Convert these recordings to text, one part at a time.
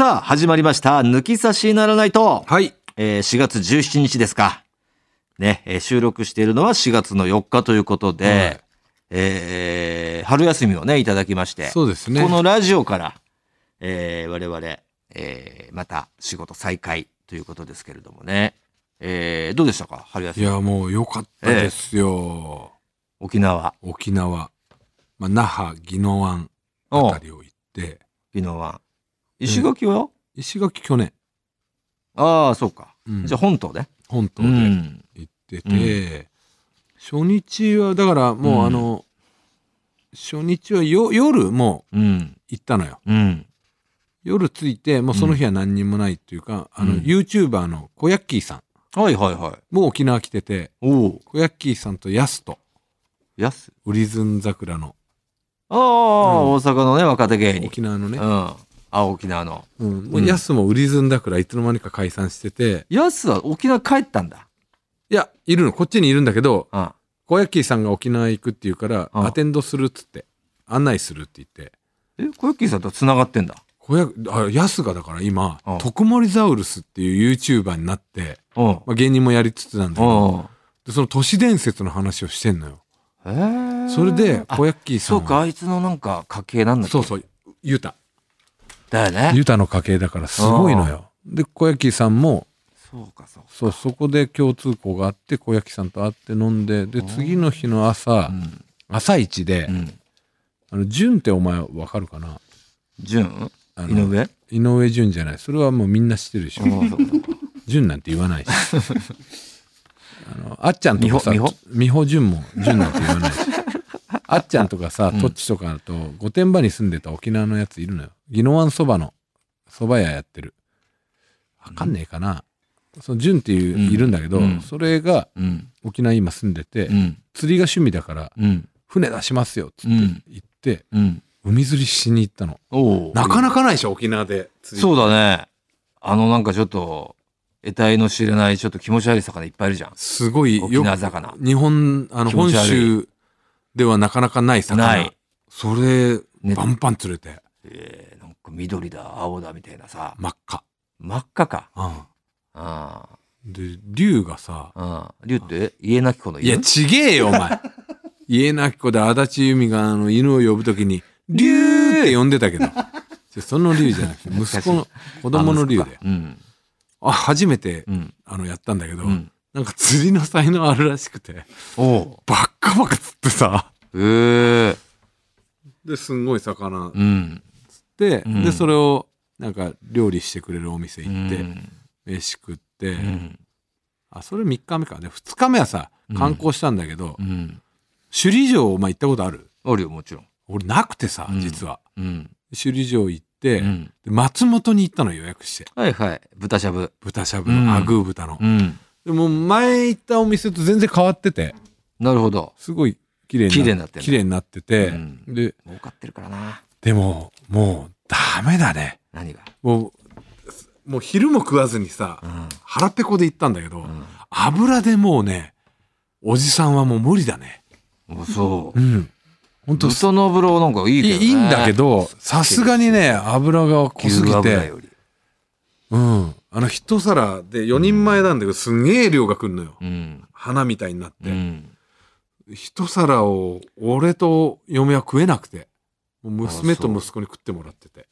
さあ、始まりました。抜き差しならないと。はい。えー4月17日ですか。ね、えー収録しているのは4月の4日ということで、はいえー春休みをね、いただきまして、そうですね。このラジオから、えー我々、えーまた仕事再開ということですけれどもね。えーどうでしたか春休み？いや、もう良かったですよ。沖縄？沖縄。まあ、那覇、宜野湾おあたりを行って、昨日は。石垣は、石垣去年、ああ、そうか。うんじゃあ本島ね。う本島でん。行ってて、初日は、だからもううんあの、初日はよ夜もううん。行ったのよ。うん。夜着いて、もうその日は何にもないっていうか、あの、うん YouTuber の小ヤッキーさんはいはいはい。もう沖縄来てて。小ヤッキーさんとヤスと、やす。ウリズン桜のああ、大阪のね、若手芸人。沖縄のねう、ん。あ、沖縄の。うん、もうヤスもウリズン桜いつの間にか解散してて、やすは沖縄帰ったんだ。いや、いるの、こっちにいるんだけど、あ小ヤッキーさんが沖縄行くっていうから、うんアテンドするっつって、案内するって言って、え、小雪さんと繋がってんだ。小ヤあヤスがだから今うん、特盛ザウルスっていう YouTuber になって、うん。まあ、芸人もやりつつなんだけど、うん。でその都市伝説の話をしてんのよ。へえ。それで、あ小ヤッキーさんはそうか、あいつのなんか家系なんだそうそう、ユタ。だよね。ユタの家系だからすごいのよ。で、小ヤッキーさんも、そうか、そうか。そう、そこで共通項があって、小ヤッキーさんと会って飲んで、で、次の日の朝、うん。朝一で、うん。あの、純ってお前わかるかな？純あの井上？井上純じゃない。それはもうみんな知ってるでしょ。純なんて言わないし。あの、あっちゃんとかさ、美穂？美穂？純も純なんて言わないし。あっちゃんとかさ、うんトッチとかだと、御殿場に住んでた沖縄のやついるのよ。宜野湾そばの蕎麦屋やってる。わかんねえかな。その純っていう、うんいるんだけど、うんそれがうん。沖縄今住んでて、うん。釣りが趣味だから、うん。船出しますよっつってうん言って、うん。海釣りしに行ったの。なかなかないでしょ、沖縄で釣り。そうだね。あのなんかちょっと、得体の知れないちょっと気持ち悪い魚いっぱいいるじゃん。すごいよ沖縄魚。日本、あの、本州ではなかなかない魚。ない。それ、ねバンバン釣れて、えー、なんか緑だ、青だみたいなさ。真っ赤。真っ赤か。うあん。で、竜がさ、あ。うん。竜って家なき子のいや、犬ちげえよ、お前。家なき子で足立由美があの犬を呼ぶときに、竜って呼んでたけど。その竜じゃなくて、息子の、子供の竜で。うん。あ、初めて、うん。あの、やったんだけど、うん。なんか釣りの才能あるらしくて、おう。バッカバカ釣ってさ、ええで、すんごい魚うん。で、うんで、それを、なんか、料理してくれるお店行って、うん飯食って、うん。あ、それ3日目か。で、2日目はさ、観光したんだけど、うん。首里城、お前行ったことある？あるよ、もちろん。俺なくてさ、うん実は。うん。首里城行って、松本に行ったの予約して。はいはい。豚しゃぶ。豚しゃぶうんの、アグー豚の。うん。でも前行ったお店と全然変わってて、なるほど。すごい綺麗に綺麗になって綺麗になってて、うんで、儲かってるからな。でも、もう、ダメだね。何が？もう、もう昼も食わずにさ、うん。腹ペコで行ったんだけど、うん油でもうね、おじさんはもう無理だね。もうそうう。ん。本当豚の油なんかいいけどね。いいいんだけど、さすがにね、油が濃すぎ牛油て、より。うん。あの一皿で4人前なんだけど、すんげえ量が来るのよ。うん。花みたいになっうて。ん。一皿を俺と嫁は食えなくて、もう娘と息子に食ってもらってて。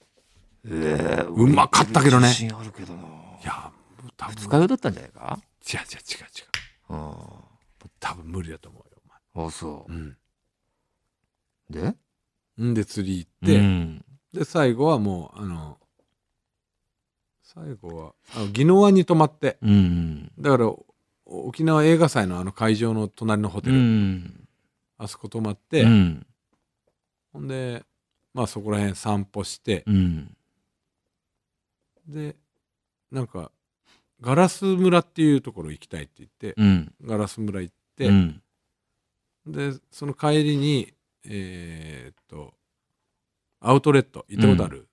ええうまかったけどね自信あるけどな。いや、多分、二日酔いだったんじゃないか？違う違う違う違う。うん。多分無理だと思うよ、あ、そお前。うん。う。で？んで釣り行って、うん。で、最後はもう、あの、最後は、あの、宜野湾に泊まって、うん。だから、お沖縄映画祭のあの会場の隣のホテうル、ん。あそこ泊まって、うん。ほんで、まあそこら辺散歩して、うん。で、なんか、ガラス村っていうところ行きたいって言って、うん。ガラス村行って、うん。で、その帰りに、えーっと、アウトレット行ったことある、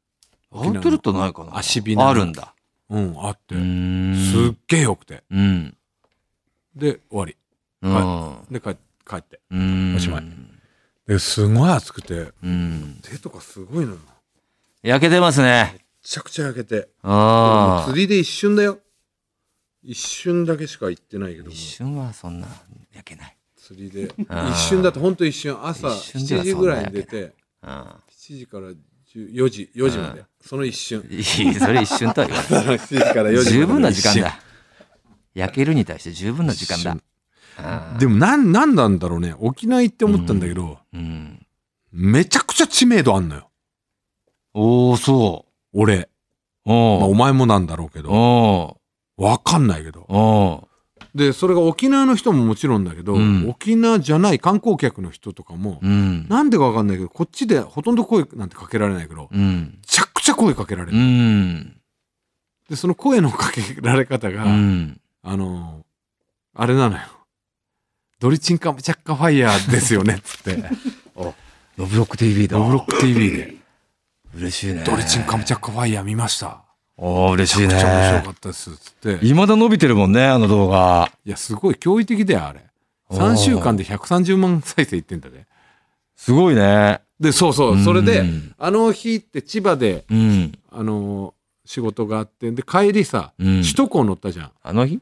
アウトレットないかな足火のあるんだ。うん、あって。すっげえよくて。うん。で、終わり。うん。で、帰帰って。うん。おしまいですごい暑くて、うん。手とかすごいのよ。焼けてますね。ちゃくちゃ焼けて。ああ。釣りで一瞬だよ。一瞬だけしか行ってないけども一。瞬はそんな焼けない。釣りで。一瞬だと本当一瞬。朝一瞬では7時ぐらいに出て、うん。7時から10 4時、4時まで。その一瞬。いい、それ一瞬とは言わない。7時から4時。十分な時間だ。焼けるに対して十分な時間だでもなん、なんなんだろうね。沖縄行って思ったんだけど、ーうん。めちゃくちゃ知名度あんのよ。おおそ俺。う。おまあ、おお前もなんだろうけど。おわかんないけど。おで、それが沖縄の人ももちろんだけど、うん沖縄じゃない観光客の人とかも、うん。なんでかわかんないけど、こっちでほとんど声なんてかけられないけど、めうん。ちゃくちゃ声かけられうる。ん。で、その声のかけられ方が、うん。あのーあれなのよ。ドリチンカムチャッカファイヤーですよね、つって。ロブロック TV だ。ロブロック TV で、嬉しいね。ドリチンカムチャッカファイヤー見ました。おお嬉しいめちゃくちゃ面白ねか。ったです、つって。い未だ伸びてるもんね、あの動画。や、すごい驚異的だよ、あれ。3週間で130万再生いってんだね。すごいね。で、そうそう、それでうん、あの日って千葉で、うん。あのー仕事があって、で、帰りさ、うん首都高乗ったじゃん。あの日？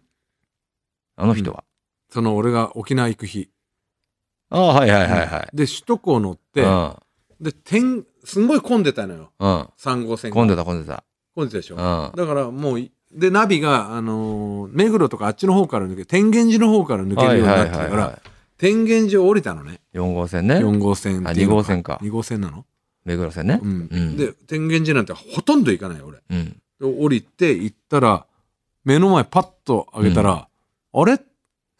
あの人は？その俺が沖縄行く日。ああ、はいはいはいはい。で、首都高乗って、うん。で、点、すんごい混んでたのよ。うん。3号線が混んでた混んでた。混んでしょ。うん。だからもうい、で、ナビが、あのー目黒とかあっちの方から抜け、天元寺の方から抜けるようになってたから、天元寺を降りたのね。4号線ね。4号線っていうのあ2号線か2号線なの目黒線ねう。ん。うんで、天元寺なんてほとんど行かないよ、俺。うん。で降りて行ったら、目の前パッと上げたら、あれ？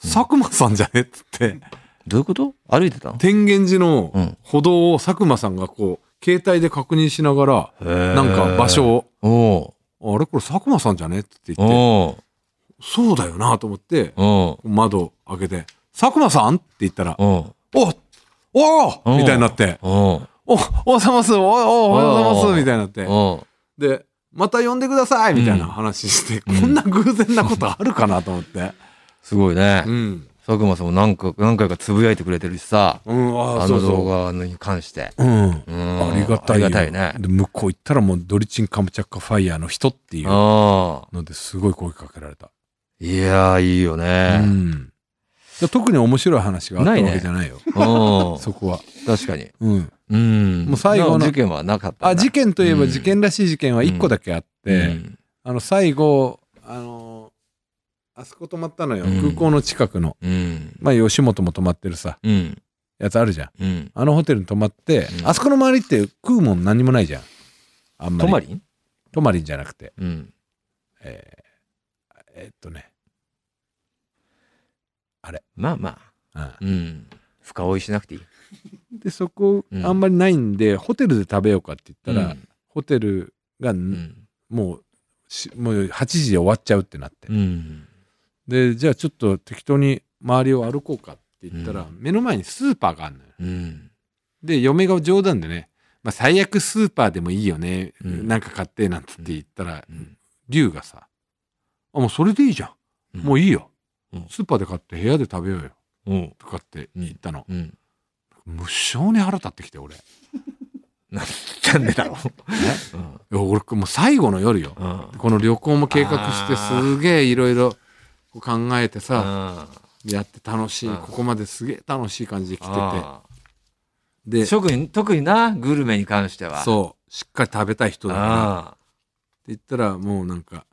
佐久間さんじゃね？っつって、どういうこと？歩いてたの？天元寺のうん歩道を佐久間さんがこう、携帯で確認しながら、ななんか場所を、おあれ？これ佐久間さんじゃね？って言って、おそうだよなと思って、お窓開けて、佐久間さん？って言ったら、おおみたいになって、おお、おはようございます、お、お、おはようございます、みたいになって、おで、また呼んでくださいみたいな話して、うん。こんな偶然なことあるかなと思って。すごいね。う。ん。佐久間さんも何か何回かつぶやいてくれてるしさ。うん、ああ、あの。動画に関して。うん。うんありがたいよ。ありがたいね。で、向こう行ったらもうドリチンカムチャッカファイヤーの人っていう。のですごい声かけられた。いやー、いいようね。ん。で特に面白い話があったわけじゃないよ。うん。そこは。確かに。うん。うん。もう最後の事件はなかった。あ、事件といえばうん事件らしい事件は一個だけあって、うんあの、最後、あの、あそこ泊まったのよ。うん空港の近くの。うん。まあ、吉本も泊まってるさ、うん。やつあるじゃん。うん。あのホテルに泊まって、うんあそこの周りって食うもん何もないじゃん。あんまり。泊まり？泊まりんじゃなくて。うん。えーえーっとね。まあまあ。うんうん。深追いしなくていい。で、そこ、うんあんまりないんで、ホテルで食べようかって言ったら、うんホテルが、うん。もうし、もう8時で終わっちゃうってなって。うん。で、じゃあちょっと適当に周りを歩こうかって言ったら、うん目の前にスーパーがあるのよ。うん。で、嫁が冗談でね、まあ、最悪スーパーでもいいよね、うんなんか買ってなんつって言ったら、うん龍がさ、あ、もうそれでいいじゃん。もういいよ。うんスーパーで買って部屋で食べようよ。うん。とかって言ったの。うん。無性に腹立ってきて、俺。いなんでだろう。や俺、もう最後の夜よ。うん。この旅行も計画して、すげえいろいろ考えてさ、やって楽しい、うんここまですげえ楽しい感じで来てて。あで、ー特に、特にな、グルメに関しては。う。そう、しっかり食べたい人だから。ってあ言ったら、もうなんか、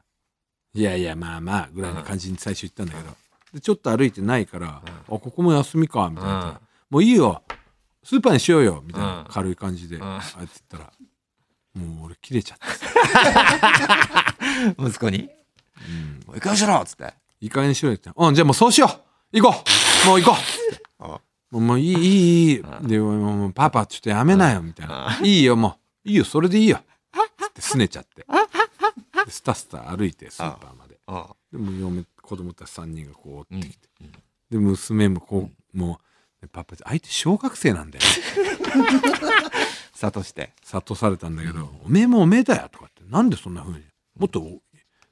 いやいや、まあまあ、ぐらいの感じに最初言ったんだけど、でちょっと歩いてないから、あ、ここも休みか、みたいな。あ。もういいよ、スーパーにしようよ、みたいなうん軽い感じで、んあいつ言ったら、もう俺切れちゃってさ、うん。息子に？うん、もういかにしろっつって。いい加減にしろよって。うん、じゃあもうそうしよう行こうもう行こうあもういい、いい、いい。うんで、もうもうパパ、ちょっとやめなよ、みたいな。いいよ、もう。いいよ、それでいいよ。つってすねちゃって。でスタスタ歩いて、スーパーまで。あでも嫁、子供たち3人がこう追ってきて。うんで、娘もこう、もう、パパ、相手小学生なんだよ。諭して。諭されたんだけど、おめえもおめえだよ、とかって。なんでそんな風に。もっと、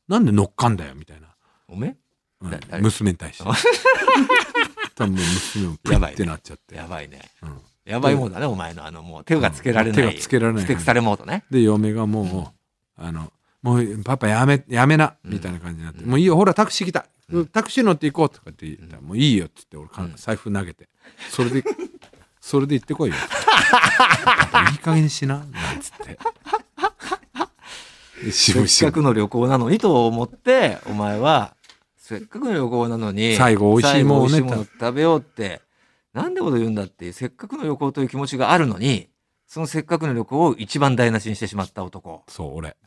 なんで乗っかんだよ、みたいな。おめ娘に対して。多分娘もピッてなっちゃって。やばいね。うんやばいもんだね、お前のあの、もう手がつけられない。手がつけられないふてくされモードね。で、嫁がもう、あの、もうパパやめ、やめな、みたいな感じになって、もういいよ、ほらタクシー来た。タクシー乗って行こうとかって言ったら、もういいよって言って、俺か、財布投げて。それで、それで行ってこいよ。いい加減にしな、なんつって。せっかくの旅行なのにと思って、お前は、せっかくの旅行なのに、最後美味しいものをね食べようって、なんでこと言うんだってせっかくの旅行という気持ちがあるのに、そのせっかくの旅行を一番台無しにしてしまった男。そう、俺。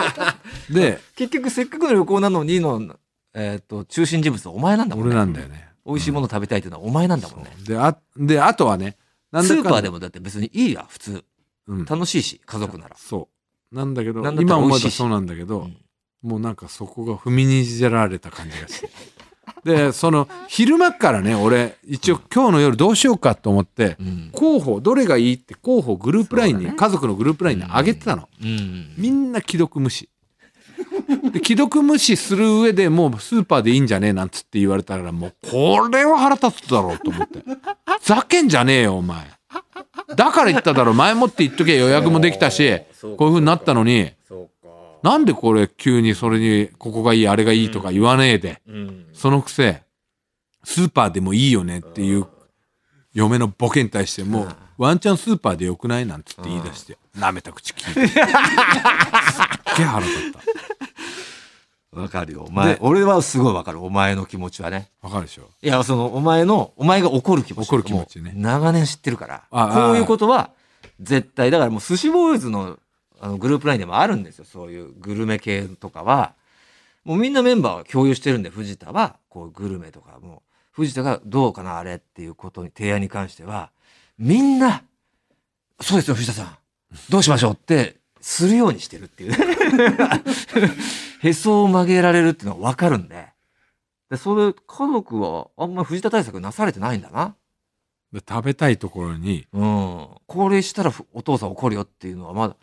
で、結局、せっかくの旅行なのにの、えっ、と、中心人物はお前なんだもんね。俺なんだよね。美味しいもの食べたいっていうのはお前なんだもんね。で、あ、で、あとはね、スーパーでもだって別にいいや、普通。うん、楽しいし、家族なら。そう。なんだけど、今思えばそうなんだけど、うんもうなんかそこが踏みにじられた感じがして。で、その、昼間っからね、俺、一応今日の夜どうしようかと思って、うん。候補、どれがいいって候補グループラインに、そうだね家族のグループラインに上げてたの。うん。みんな既読無視。で既読無視する上でもうスーパーでいいんじゃねえなんつって言われたらもうこれは腹立つだろうと思って。ふざけんじゃねえよお前。だから言っただろ前もって言っとけ予約もできたしこういう風になったのに。なんでこれ急にそれにここがいいあれがいいとか言わねえでうん。そのくせスーパーでもいいよねっていう嫁のボケに対してもうワンチャンスーパーでよくないなんつって言い出して舐めた口聞いてすっげえ腹立った。わかるよ。お前で、俺はすごいわかる。お前の気持ちはね。わかるでしょいや、その、お前の、お前が怒る気持ち。怒る気持ちね長年知ってるから。あこういうことは、絶対、だからもう寿司ボーイズの、あの、グループラインでもあるんですよ。そういうグルメ系とかは。もうみんなメンバーは共有してるんで、藤田は、こう、グルメとかも、藤田がどうかな、あれっていうことに、提案に関しては、みんな、そうですよ、藤田さん。どうしましょうって、するようにしてるっていう。へそを曲げられるっていうのは分かるんで。で、それ、家族はあんま藤田対策なされてないんだな。で食べたいところにうん。これしたらふお父さん怒るよっていうのはまだ、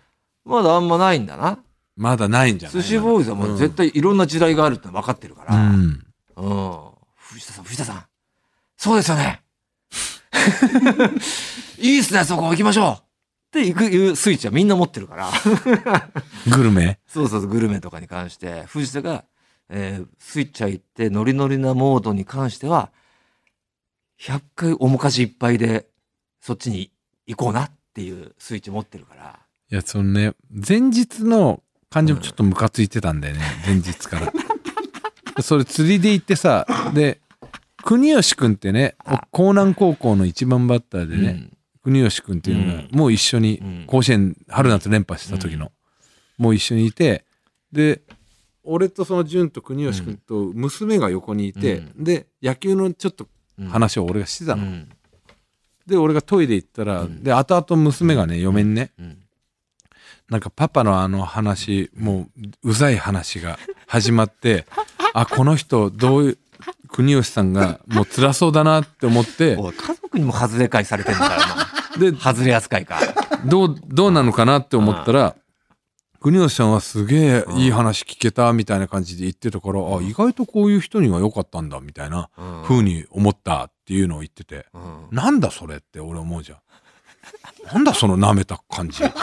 まだあんまないんだな。まだないんじゃない寿司ボーイズはもう絶対いろんな時代があるって分かってるから。ううん。ん藤田さん、藤田さん。そうですよね。いいっすね、そこ行きましょうって行く、いうスイッチはみんな持ってるから。グルメ？そうそうそう、グルメとかに関して、藤田が、えースイッチャー行って、ノリノリなモードに関しては、100回面かじいっぱいで、そっちに行こうなっていうスイッチ持ってるから。いやそのね前日の感じもちょっとムカついてたんだよね、前日から。で それ釣りで行ってさで国吉くんってね江南高校の一番バッターでね、国吉くんっていうのが、うん。もう一緒にうん。甲子園春夏連覇した時の、もう一緒にいてで俺とその潤と国吉くんと娘が横にいて、うで野球のちょっとうん、話を俺がしてたの、うん。で俺がトイレ行ったら、うん。で後々娘がね嫁にね、うん。なんかパパのあの話もううざい話が始まって あこの人どういう国吉さんがもう辛そうだなって思って家族にも外れ会されてんだから でな。外れ扱いか。どうどうなのかなって思ったら国吉さんはすげえいい話聞けたみたいな感じで言ってたからあ意外とこういう人には良かったんだみたいなうん風に思ったっていうのを言っててうんなんだそれって俺思うじゃん。なんだその舐めた感じ。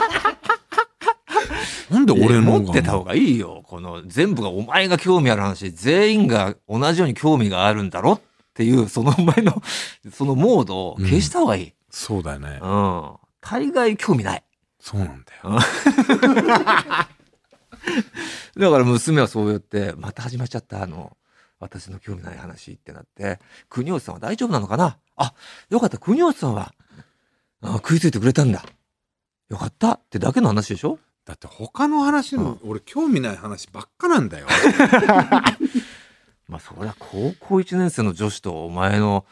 なんで俺の持ってた方がいいよ。この全部がお前が興味ある話、全員が同じように興味があるんだろっていう、そのお前の、そのモードを消した方がいい。そうだよねう。ん。大概興味ない。そうなんだよ。だから娘はそうやって、また始まっちゃった、あの、私の興味ない話ってなって、国吉さんは大丈夫なのかな？あ、よかった、国吉さんは、あ食いついてくれたんだ。よかったってだけの話でしょ？だって他の話も俺興味ない話ばっかなんだよ。まあそりゃ高校1年生の女子とお前の、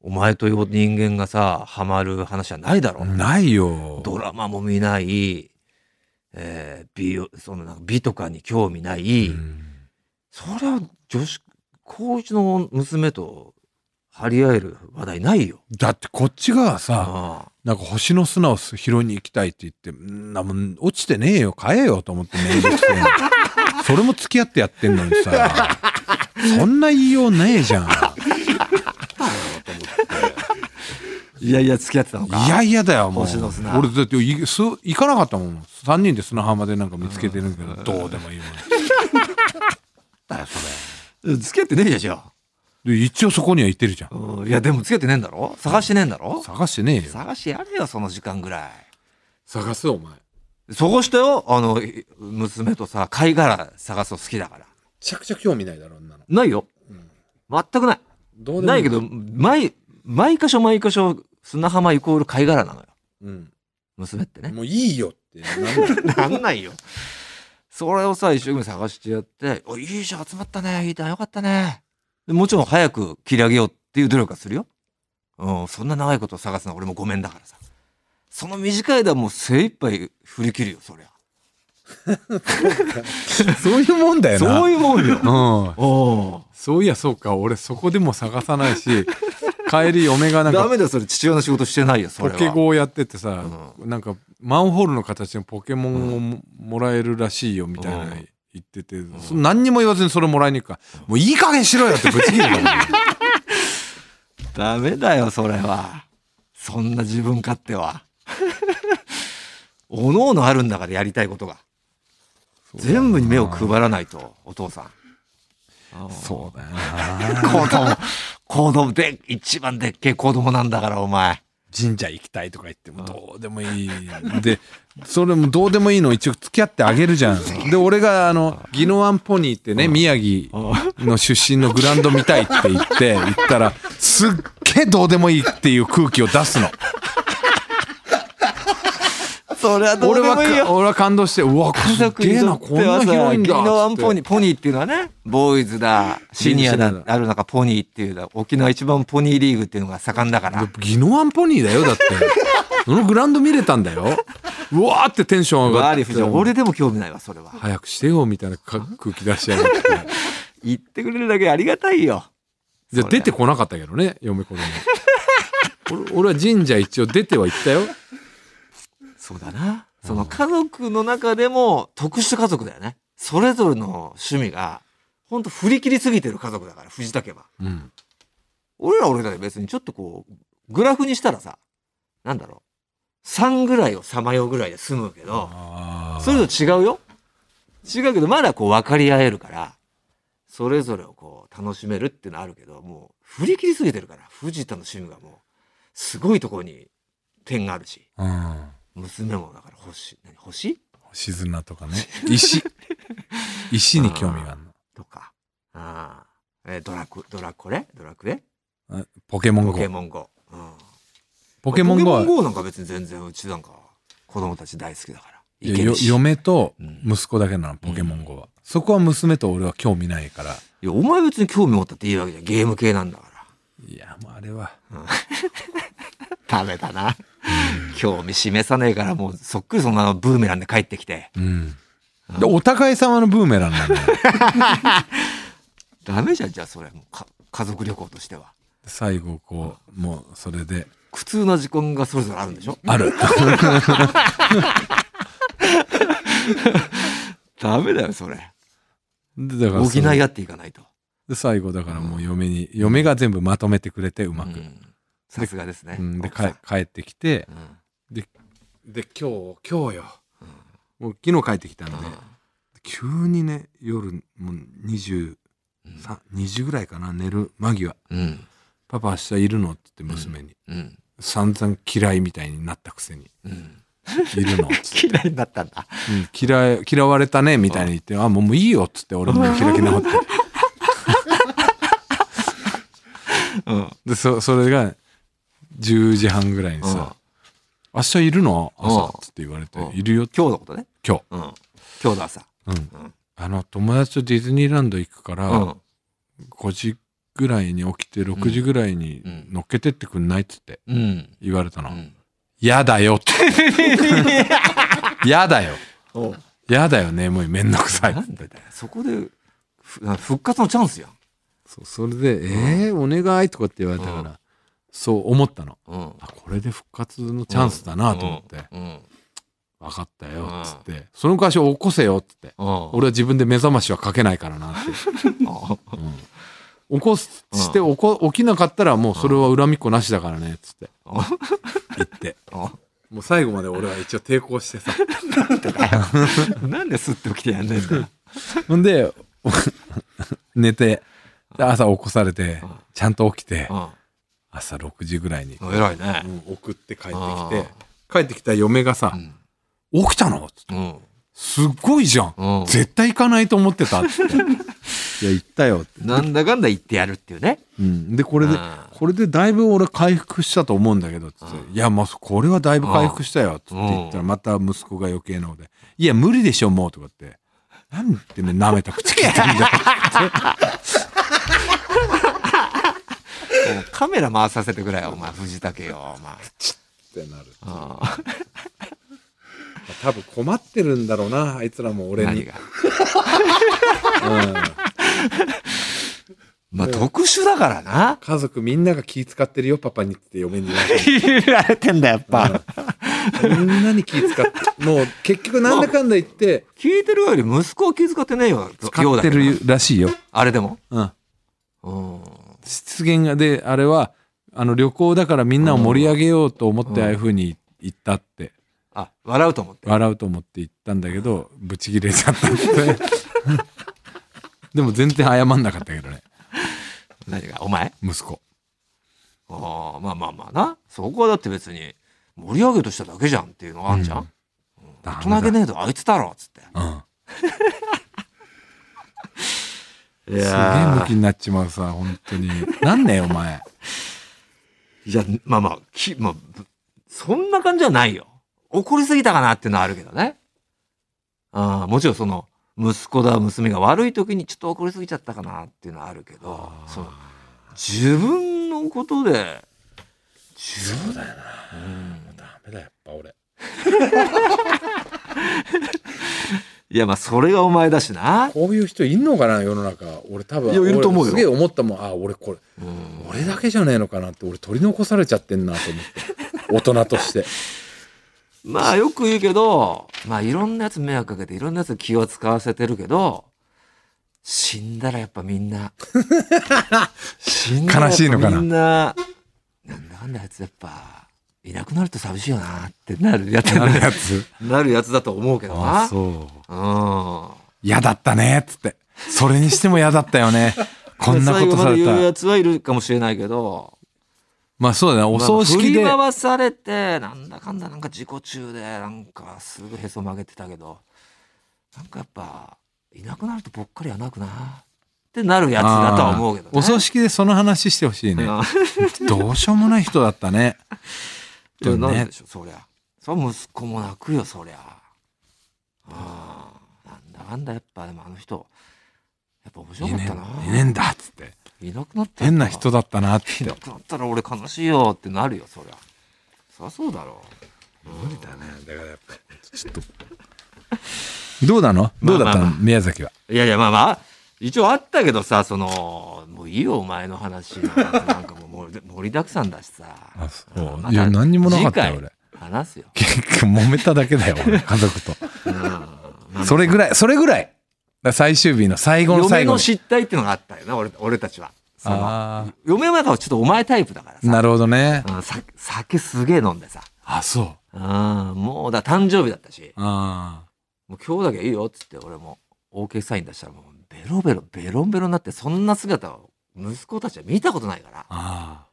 お前という人間がさ、ハマる話はないだろ。ないよ。ドラマも見ない、えー美容、そのなんか美とかに興味ない、うんそりゃ女子、高一の娘と張り合える話題ないよ。だってこっちがさ、なんか星の砂を拾いに行きたいって言って、んなもん落ちてねえよ、買えよと思って面倒くせえなそれも付き合ってやってんのにさ、そんな言いようねえじゃん。いやいや付き合ってたのか。いやいやだよもう。星の砂。俺だって行かなかったもん。3人で砂浜でなんか見つけてるけどどうでもいいもん。だよそ付き合ってねえじゃんれで一応そこには行ってるじゃん。うん。いやでも付き合ってねえんだろ？探してねえんだろ？探してねえよ。探してやれよその時間ぐらい。探すお前。探したよ。あの娘とさ貝殻探すの好きだから。めちゃくちゃ興味ないだろあんなの。ないよ。全くない。どうでもないけど毎毎箇所毎箇所砂浜イコール貝殻なのよ。うん。娘ってね。もういいよって。な んなんないよ。それをさ一生懸命探してやって「おいいじゃん集まったね。いいじゃんよかったね」でもちろん早く切り上げようっていう努力はするよ。うんそんな長いことを探すのは俺もごめんだからさ。その短い間もう精一杯振り切るよそりゃ。そういうもんだよな。そういうもんよ。うん。おそういやそうか。俺そこでも探さないし 帰り嫁がなんかダメだよそれ父親の仕事してないよそれは。ポケゴをやっててさ、なんかマンホールの形のポケモンをももらえるらしいよみたいなうん言ってて、そ何にも言わずにそれもらいに行くか。ら、もういい加減しろよってぶち切るダメだよそれは。そんな自分勝手は。おのおのあるんだからやりたいことが。全部に目を配らないとお父さん。そうだよな。子供子供で一番でっけえ子供なんだからお前神社行きたいとか言ってもどうでもいいでそれもどうでもいいの一応付き合ってあげるじゃん。で俺があの宜野湾ポニーってね宮城の出身のグラウンド見たいって言って言ったらすっげえどうでもいいっていう空気を出すのそれはどう俺はでもいいよ。か俺は感動してうわ家すげえなこんな広いんだ。さギノワンっつってポニーポニーっていうのはねボーイズだシニアだある中ポニーっていうだ沖縄一番ポニーリーグっていうのが盛んだから。宜野湾ポニーだよだって。そのグラウンド見れたんだよ。うわーってテンション上がって。俺でも興味ないわそれは。早くしてよみたいなか空気出しやがって。言ってくれるだけありがたいよ。じゃあ出てこなかったけどね嫁子供。俺俺は神社一応出ては行ったよそうだな。その家族の中でも特殊家族だよね。それぞれの趣味が、ほんと振り切りすぎてる家族だから、藤田家は。うん俺らは俺らで別にちょっとこう、グラフにしたらさ、なんだろう。3ぐらいをさまようぐらいで済むけど、それと違うよ。違うけど、まだこう分かり合えるから、それぞれをこう楽しめるっていうのはあるけど、もう振り切りすぎてるから、藤田の趣味がもう、すごいところに点があるし、うん娘もだから星、何星？星砂とかね。石。石に興味があるとか、ああ、えードラク、ドラコレドラクエ？ポケモンポ GO ケモン GO。うん。ポケモン GO はポケモン GO なんか別に全然うちなんか子供たち大好きだから。嫁とうん。息子だけなのポケモン GO は、そこは娘と俺は興味ないから。いや、お前別に興味持ったっていいわけじゃん。ゲーム系なんだから。いやもうあれは。ダメだな。興味示さねえからもうそっくりそんなブーメランで帰ってきて。うんでお互い様のブーメランなんだよ ダメじゃん、じゃあそれ。も家族旅行としては。最後こうもうそれで苦痛な時間がそれぞれあるんでしょ？ある ダメだよ、それ。でだから補い合っていかないと。で最後だからもう嫁に嫁が全部まとめてくれてうまく、うんさすがですね。うんで帰ってきてうんで今日今日よ、もう昨日帰ってきたんで、急にね夜もう20 2時ぐらいかな寝る間際うん。「パパ明日いるの?」って言って娘に、うん。散々嫌いみたいになったくせにうん。「いるの?」嫌いになったんだ。うん嫌い嫌われたねみたいに言って「あもうもういいよ」っつって俺も開き直ってうん。でそそれが10時半ぐらいにさ「明日いるの？朝」っつって言われてうん「いるよ」今日のことね。今日、うん。今日の朝。うんんあの友達とディズニーランド行くから、うん。5時ぐらいに起きて6時ぐらいにうん乗っけてってくんないっつってうん。言われたのうん。「やだよ」って「やだよおやだよねもうめんどくさい」なんでだよ。そこで、ふ復活のチャンスやん。そうそれで「えー、お願い」とかって言われたから、うんそう思ったの。うん。あこれで復活のチャンスだなと思って。うん。「分かったよ」っつって「その会社起こせよ」っつって。うん。俺は自分で目覚ましはかけないからなって、あうん。起こすして起こ起きなかったらもうそれは恨みっこなしだからねっつって。言って。もう最後まで俺は一応抵抗してさ。なんですって起きてやんねんだ。よ。ほんで 寝てで朝起こされてうん。ちゃんと起きてう朝6時ぐらいに、ん。偉いね。うん送って帰ってきあて帰ってきた嫁がさうん。「起きたの?」っつってうん。すっごいじゃんうん。絶対行かないと思ってたっつって「いや行ったよ」って、なんだかんだ言ってやるっていうね。うん、でこれでうんこれでだいぶ俺回復したと思うんだけどつってうんいやもうこれはだいぶ回復したよ」つって言ったらまた息子が余計なので「いや無理でしょもう」とかって「なんでね舐めた口聞いてんだよ」も うカメラ回させてくれよ、お前、藤竹よ、お前。ってなるあ 多分困ってるんだろうなあいつらも俺に、何が？うん、まあ、特殊だからな。家族みんなが気使ってるよパパにって嫁に言われて 言われてんだ、やっぱ。みんなに気使ってもう結局なんだかんだ言って聞いてるより息子は気遣ってねえよ。使ようだけどってるらしいよ、あれでも？うん、うん。失言がであれはあの旅行だからみんなを盛り上げようと思ってうんああいうふうに言ったってあ、笑うと思って。笑うと思って言ったんだけどブチギレちゃったって でも全然謝んなかったけどね何がお前？息子ああ、まあまあまあな。そこはだって別に盛り上げとしただけじゃんっていうのがあるじゃん。うん大人げねえとあいつだろ、つって。うんいすげえ向きになっちまうさ本当に。なんねえお前。いや、まあまあ、き、まあ、ぶそんな感じはないよ。怒りすぎたかなっていうのはあるけどね。ああ、もちろんその、息子だ、娘が悪い時にちょっと怒りすぎちゃったかなっていうのはあるけど、その、自分のことで、自分だよな。うん。ダメだやっぱ俺 いや、まあ、それがお前だしな。こういう人いんのかな世の中。俺多分いやいると思うよ。俺すげえ思ったもん。あ俺これうん。俺だけじゃねえのかなって俺取り残されちゃってんなと思って。大人として。まあ、よく言うけど、まあ、いろんなやつ迷惑かけて、いろんなやつ気を使わせてるけど、死んだらやっぱみんな、死んだら悲しいのかなやっぱみんな、なんだかんだあいつやっぱ、いなくなると寂しいよなってなるやつ。なるやつ。なるやつだと思うけどな。あそう。うん。嫌だったねっつって。それにしても嫌だったよね。こんなことされ最後まで言うたやつはいるかもしれないけど、まあそうだね。お葬式で、まあ振り回されて、なんだかんだなんか自己中で、なんかすぐへそ曲げてたけど、なんかやっぱ、いなくなるとぽっかりはなくな。ってなるやつだとは思うけどね。お葬式でその話してほしいね。うん。どうしようもない人だったねいや、なんねでしょう、そりゃ。そりゃ息子も泣くよ、そりゃ。ああ、なんだかんだやっぱ、でもあの人、やっぱ面白いねかったな。いねえんだっつって。いなくなったら変な人だったなって。いなくなったら俺悲しいよってなるよ、そりゃ。そりゃそうだろ無理だね。だからやっぱちょっと。どうなの？どうだったの？まあまあまあ。宮崎は。う。いやいや、まあまあ、一応あったけどさ、その、もういいよ、お前の話なんか。なんかもう盛りだくさんだしさ。あそうまたいや何にもなかったよ次俺回話すよ。結構揉めただけだよ 俺家族とうんそれぐらいそれぐらいだから最終日の最後の嫁最後にの失態っていうのがあったよな、俺俺たちは。そあの嫁はなんかちょっとお前タイプだからさ。なるほどねうんさ酒すげえ飲んでさ。あそううんもうだ誕生日だったし、あもう今日だけいいよっつって俺も OK サイン出したらもうベロベロ、ベロンベロになってそんな姿を息子たちは見たことないから、あ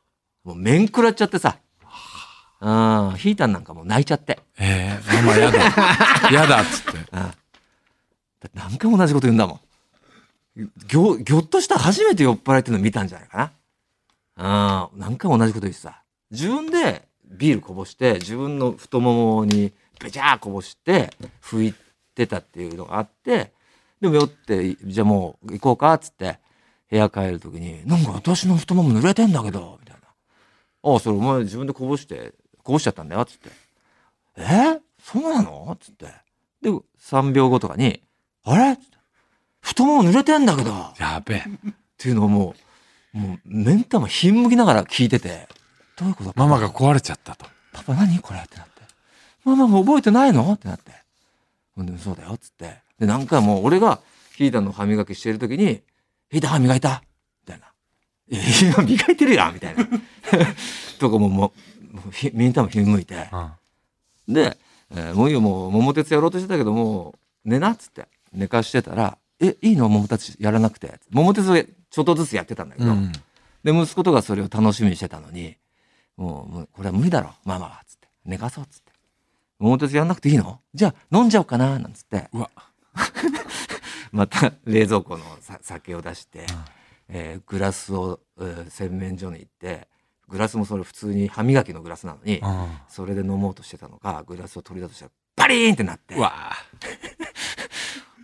もう面食らっちゃってさ。うん、ヒータンなんかもう泣いちゃって。ええママやだ やだっつってうん。だって何回も同じこと言うんだもん。ぎょ、ぎょっとしたら初めて酔っ払いっていうの見たんじゃないかな。うん。何回も同じこと言ってさ。自分でビールこぼして、自分の太ももにべちゃーこぼして、拭いてたっていうのがあって、でも酔って、じゃあもう行こうかっつって、部屋帰るときに、なんか私の太もも濡れてんだけど、みたいな。ああ、それお前自分でこぼして、こぼしちゃったんだよ、つって。え？そうなの？つって。で、3秒後とかに、あれ？太もも濡れてんだけど。っやべえ。ていうのをもう、もう、目ん玉ひんむきながら聞いてて、どういうこと？ママが壊れちゃったと。パパ何これ？ってなって。ママも覚えてないの？ってなって。ほんで、そうだよ、つって。で、何回も俺がヒーターの歯磨きしてるときに、ヒーター歯磨いた？みたいな。「いや磨いてるやん」みたいな。とかももうもうひみんなもひんむいて。で、えーもういいよもう桃鉄やろうとしてたけどもう寝な」っつって。寝かしてたら「えいいの？桃鉄やらなくて」桃鉄をちょっとずつやってたんだけど、うん。で息子とかそれを楽しみにしてたのにもうもうこれは無理だろ。ママはっつって寝かそうっつって桃鉄やんなくていいの？じゃあ飲んじゃおうかななんつって。うわ。また冷蔵庫のさ酒を出して、えーグラスを、えー洗面所に行ってグラスもそれ普通に歯磨きのグラスなのに、それで飲もうとしてたのがグラスを取り出したらバリーンってなって。うわ。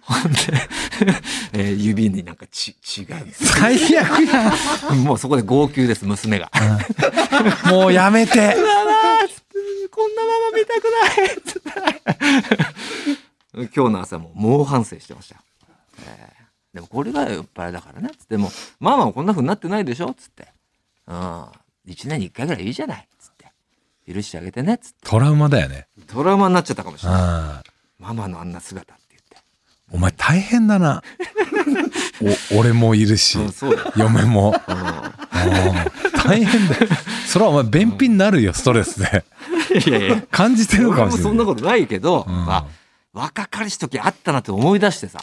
ほんで、えー指になんか血血が。最悪や もうそこで号泣です娘が。もうやめてこんなママ見たくないっつって。今日の朝も猛反省してました、えー。でもこれが酔っ払いだからねっつって。もママはこんな風になってないでしょっつって。うん。1年に1回ぐらいいいじゃないっつって。許してあげてねっつって。トラウマだよね。トラウマになっちゃったかもしれない。あママのあんな姿って言って。お前大変だな。お俺もいるし、うん嫁も。うん。大変だよ。それはお前便秘になるよ、ストレスで。いやいや 感じてるか俺ももしれない。そんなことないけど、うん。まあ若かりし時あったなって思い出してさ。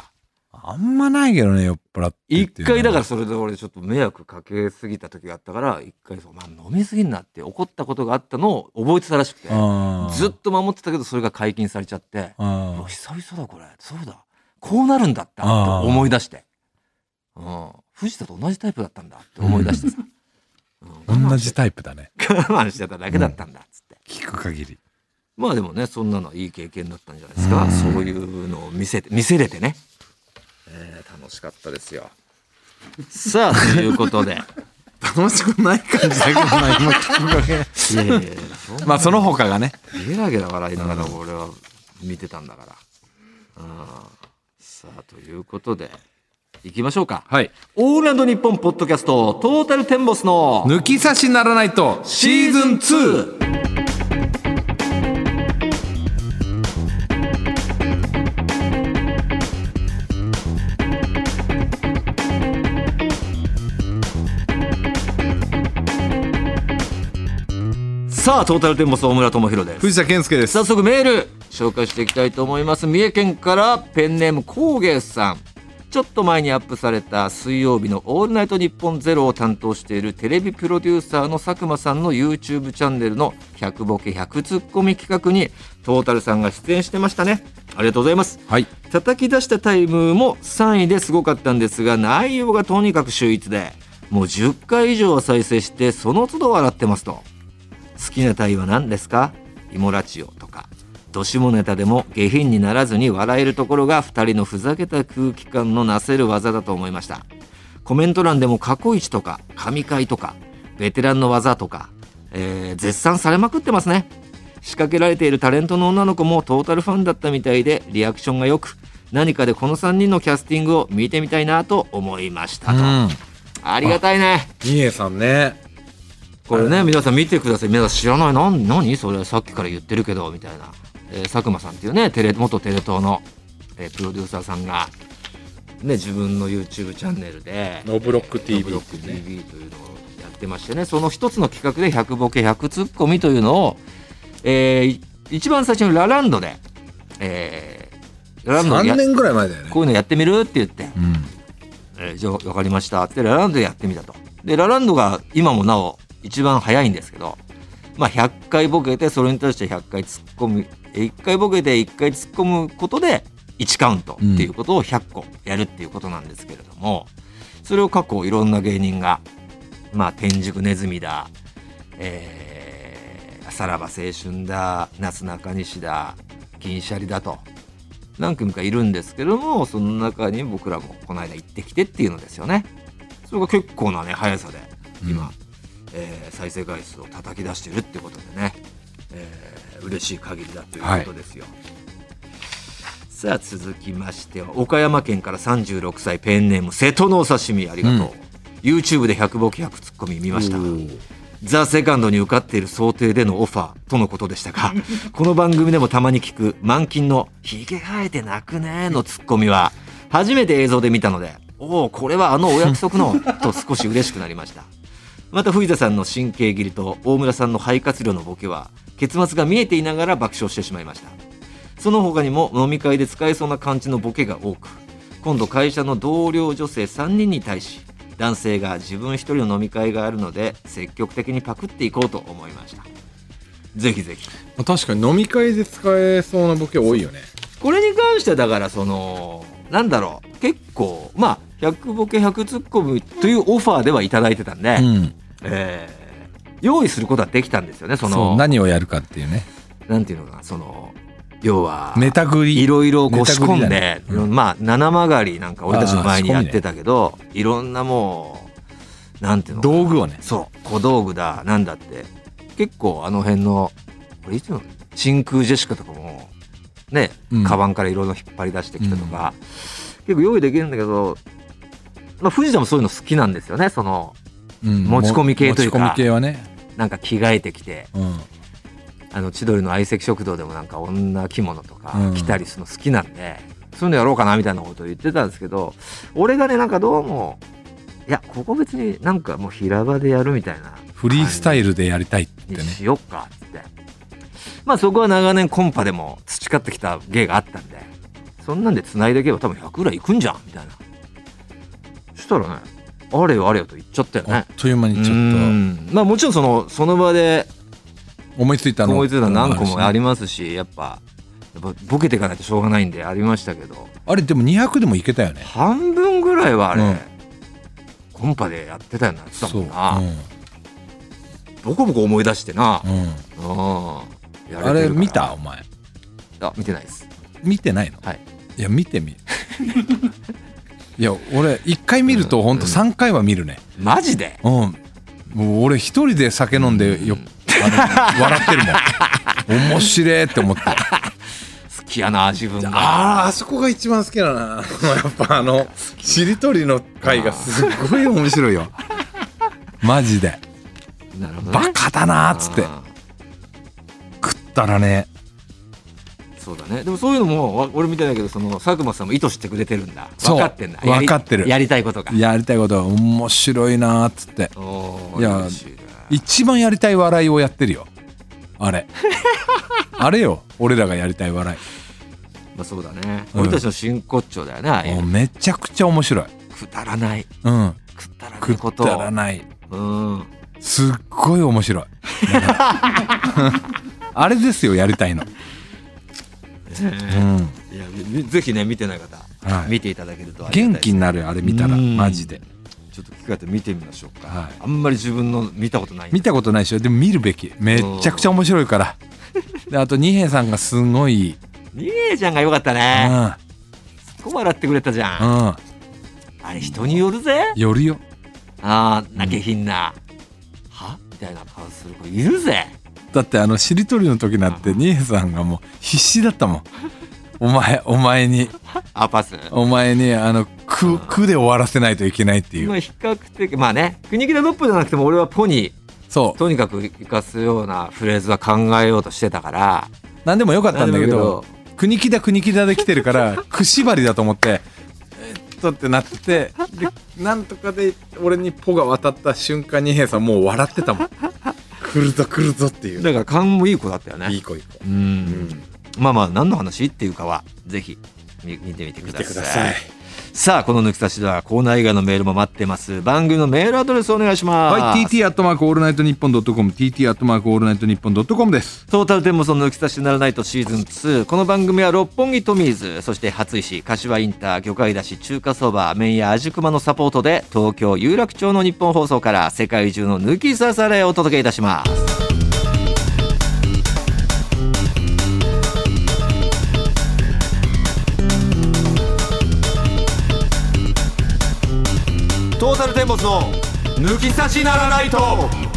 あんまないけどね、酔っ払って一。回だからそれで俺ちょっと迷惑かけすぎた時があったから一回そう、まあ、飲みすぎんなって怒ったことがあったのを覚えてたらしくてうん。ずっと守ってたけどそれが解禁されちゃって久々だこれそうだこうなるんだったって思い出して、うん、藤田と同じタイプだったんだって思い出してさ、うん、同じタイプだね。我慢してただけだったんだっつって、聞く限り。まあでもねそんなのはいい経験だったんじゃないですか、うん。そういうのを見せて見せれてね、えー楽しかったですよ。さあということで。楽しくない感じだけどな今聞く限りいやいやいやまあその他がね。ゲラゲラ笑いながら俺は見てたんだから。うん。さあということで行きましょうか。はいオールナイトニッポンポッドキャストトータルテンボスの抜き差しならないとシーズン 2! さあトータルテンボス大村智弘です。藤田健介です早速メール紹介していきたいと思います三重県からペンネーム工芸さんちょっと前にアップされた水曜日の「オールナイトニッポンゼロを担当しているテレビプロデューサーの佐久間さんの YouTube チャンネルの100ボケ100ツッコミ企画にトータルさんが出演してましたね。ありがとうございます。はい。叩き出したタイムも3位ですごかったんですが内容がとにかく秀逸でもう10回以上は再生してその都度笑ってますと。好きなタイは何ですか？イモラチオどしもネタでも下品にならずに笑えるところが2人のふざけた空気感のなせる技だと思いました。コメント欄でも過去一とか神回とかベテランの技とか、えー絶賛されまくってますね。仕掛けられているタレントの女の子もトータルファンだったみたいでリアクションが良く何かでこの3人のキャスティングを見てみたいなと思いましたと、うん。ありがたいね。三重さんね。これね皆さん見てください。皆さん知らない。何何それ？さっきから言ってるけどみたいな、えー佐久間さんっていうねテレ元テレ東の、えープロデューサーさんが、ね、自分の YouTube チャンネルでノブロック TV ノブロック TV というのをやってましてねその一つの企画で100ボケ100ツッコミというのを、えーい一番最初にラランドで、えーラランドでや3年ぐらい前だよね。こういうのやってみるって言って、うん。えーじゃあ分かりましたってラランドでやってみたと。でラランドが今もなお一番早いんですけどまあ100回ボケてそれに対して100回突っ込む1回ボケて1回突っ込むことで1カウントっていうことを100個やるっていうことなんですけれども、それを過去いろんな芸人がまあ天竺ネズミだえーさらば青春だなすなかにしだ銀シャリだと何組かいるんですけどもその中に僕らもこの間行ってきてっていうのですよね。それが結構なね速さで今、えー再生回数を叩き出してるってことでね、えー嬉しい限りだということですよ、さあ続きましては岡山県から36歳ペンネーム瀬戸のお刺身ありがとう、YouTube で100ボケ100ツッコミ見ました。ザ・セカンドに受かっている想定でのオファーとのことでしたが この番組でもたまに聞く満金の「ひげ生えて泣くね」のツッコミは初めて映像で見たのでおおこれはあのお約束の と少し嬉しくなりました。また藤田さんの神経切りと大村さんの肺活量のボケは結末が見えていながら爆笑してしまいました。その他にも飲み会で使えそうな感じのボケが多く今度会社の同僚女性3人に対し男性が自分一人の飲み会があるので積極的にパクっていこうと思いました。ぜひぜひ。確かに飲み会で使えそうなボケ多いよね。これに関してはだからそのなんだろう。結構まあ100ボケ100ツッコミというオファーではいただいてたんで、うん。えー用意することはできたんですよねその何をやるかっていうね。なんていうのかなその要はりいろいろこう仕込んでね、うん。まあ七曲りなんか俺たちの前にやってたけど、いろんなもうなんていうの道具をね。そう小道具だなんだって。結構あの辺のこれいつの？真空ジェシカとかもね、うん。カバンからいろいろ引っ張り出してきたとか、結構用意できるんだけど、まあ、藤田もそういうの好きなんですよねそのうん。持ち込み系というか。持ち込み系はねなんか着替えてきてうん。あの千鳥の相席食堂でもなんか女着物とかうん。着たりするの好きなんで、そういうのやろうかなみたいなことを言ってたんですけど俺がねなんかどうもいやここ別になんかもう平場でやるみたいなフリースタイルでやりたいってにねしよっかって。まあそこは長年コンパでも培ってきた芸があったんでそんなんで繋いでいけば多分100ぐらいいくんじゃんみたいな。そしたらねあれよあれよと言っちゃったよあっねという間にちょっうん。まあもちろんそのその場でと思いついたの。思いついたの何個もありますしやっぱやっぱボケていかないとしょうがないんでありましたけど。あれでも200でもいけたよね。半分ぐらいはあれ、うん。コンパでやってたようなやつだそうんもな、う。ん。ボコボコ思い出してな、うん。れあれ見た？お前。あ見てないです。見てないの？はい。いや見てみ いや俺1回見るとほん。と3回は見るね。マジで？うん。もう俺一人で酒飲んでよあの笑ってるもん。面白いって思って。好きやな自分が。あああそこが一番好きだな。やっぱあのしりとりの回がすっごい面白いよ。マジで。なるほど、ね、バカだなーっつって。あ食ったらねーそうだね。でもそういうのもわ俺見てないけどその佐久間さんも意図してくれてるんだ。分かってんだ。分かってる。やりたいことが。やりたいことは面白いなーっつって。いや一番やりたい笑いをやってるよ。あれ。あれよ。俺らがやりたい笑まあそうだね、うん。俺たちの真骨頂だよねう。めちゃくちゃ面白い。くだらない。うん。くだらないこと。たらない。うん。すっごい面白い。あれですよやりたいの、うん、いやみぜひね見てない方、はい。見ていただけると元気になるよあれ見たらうん。マジで、ちょっと機会あって見てみましょうか、はい、あんまり自分の見たことない。見たことないでしょ。でも見るべき。めっちゃくちゃ面白いから。であと二平さんがすごい。いいリエちゃんがよかったうん。ねすっごい笑ってくれたじゃん、うん。あれ人によるぜ。よるよ。ああ泣けひんな、は？みたいな顔する子いるぜだってあのしりとりの時なんて二平さんがもう必死だったもん。お前お前に。あパス？お前にあの「く」くで終わらせないといけないっていう。まあ比較的まあね国木田ドップじゃなくても俺はポにそう。とにかく生かすようなフレーズは考えようとしてたから。何でもよかったんだけど国木田国木田で来てるからく縛りだと思ってとってなっててでなんとかで俺にポが渡った瞬間に平さんもう笑ってたもん来るぞ来るぞっていうだから勘もいい子だったよねいい子いい子うんまあまあ何の話っていうかはぜひ見見てみてください見てくださあこの抜き差しではコーナー以外のメールも待ってます。番組のメールアドレスお願いします。はい TT アットマークオールナイトニッポンドットコム TT アットマークオールナイトニッポンドットコムです。トータルテンボスのぬきさしならナイトシーズン2この番組は六本木トミーズそして初石柏インター魚介だし中華そば麺や味熊のサポートで東京有楽町のニッポン放送から世界中の抜き差されをお届けいたしますサルテンボスの抜き差しならないと。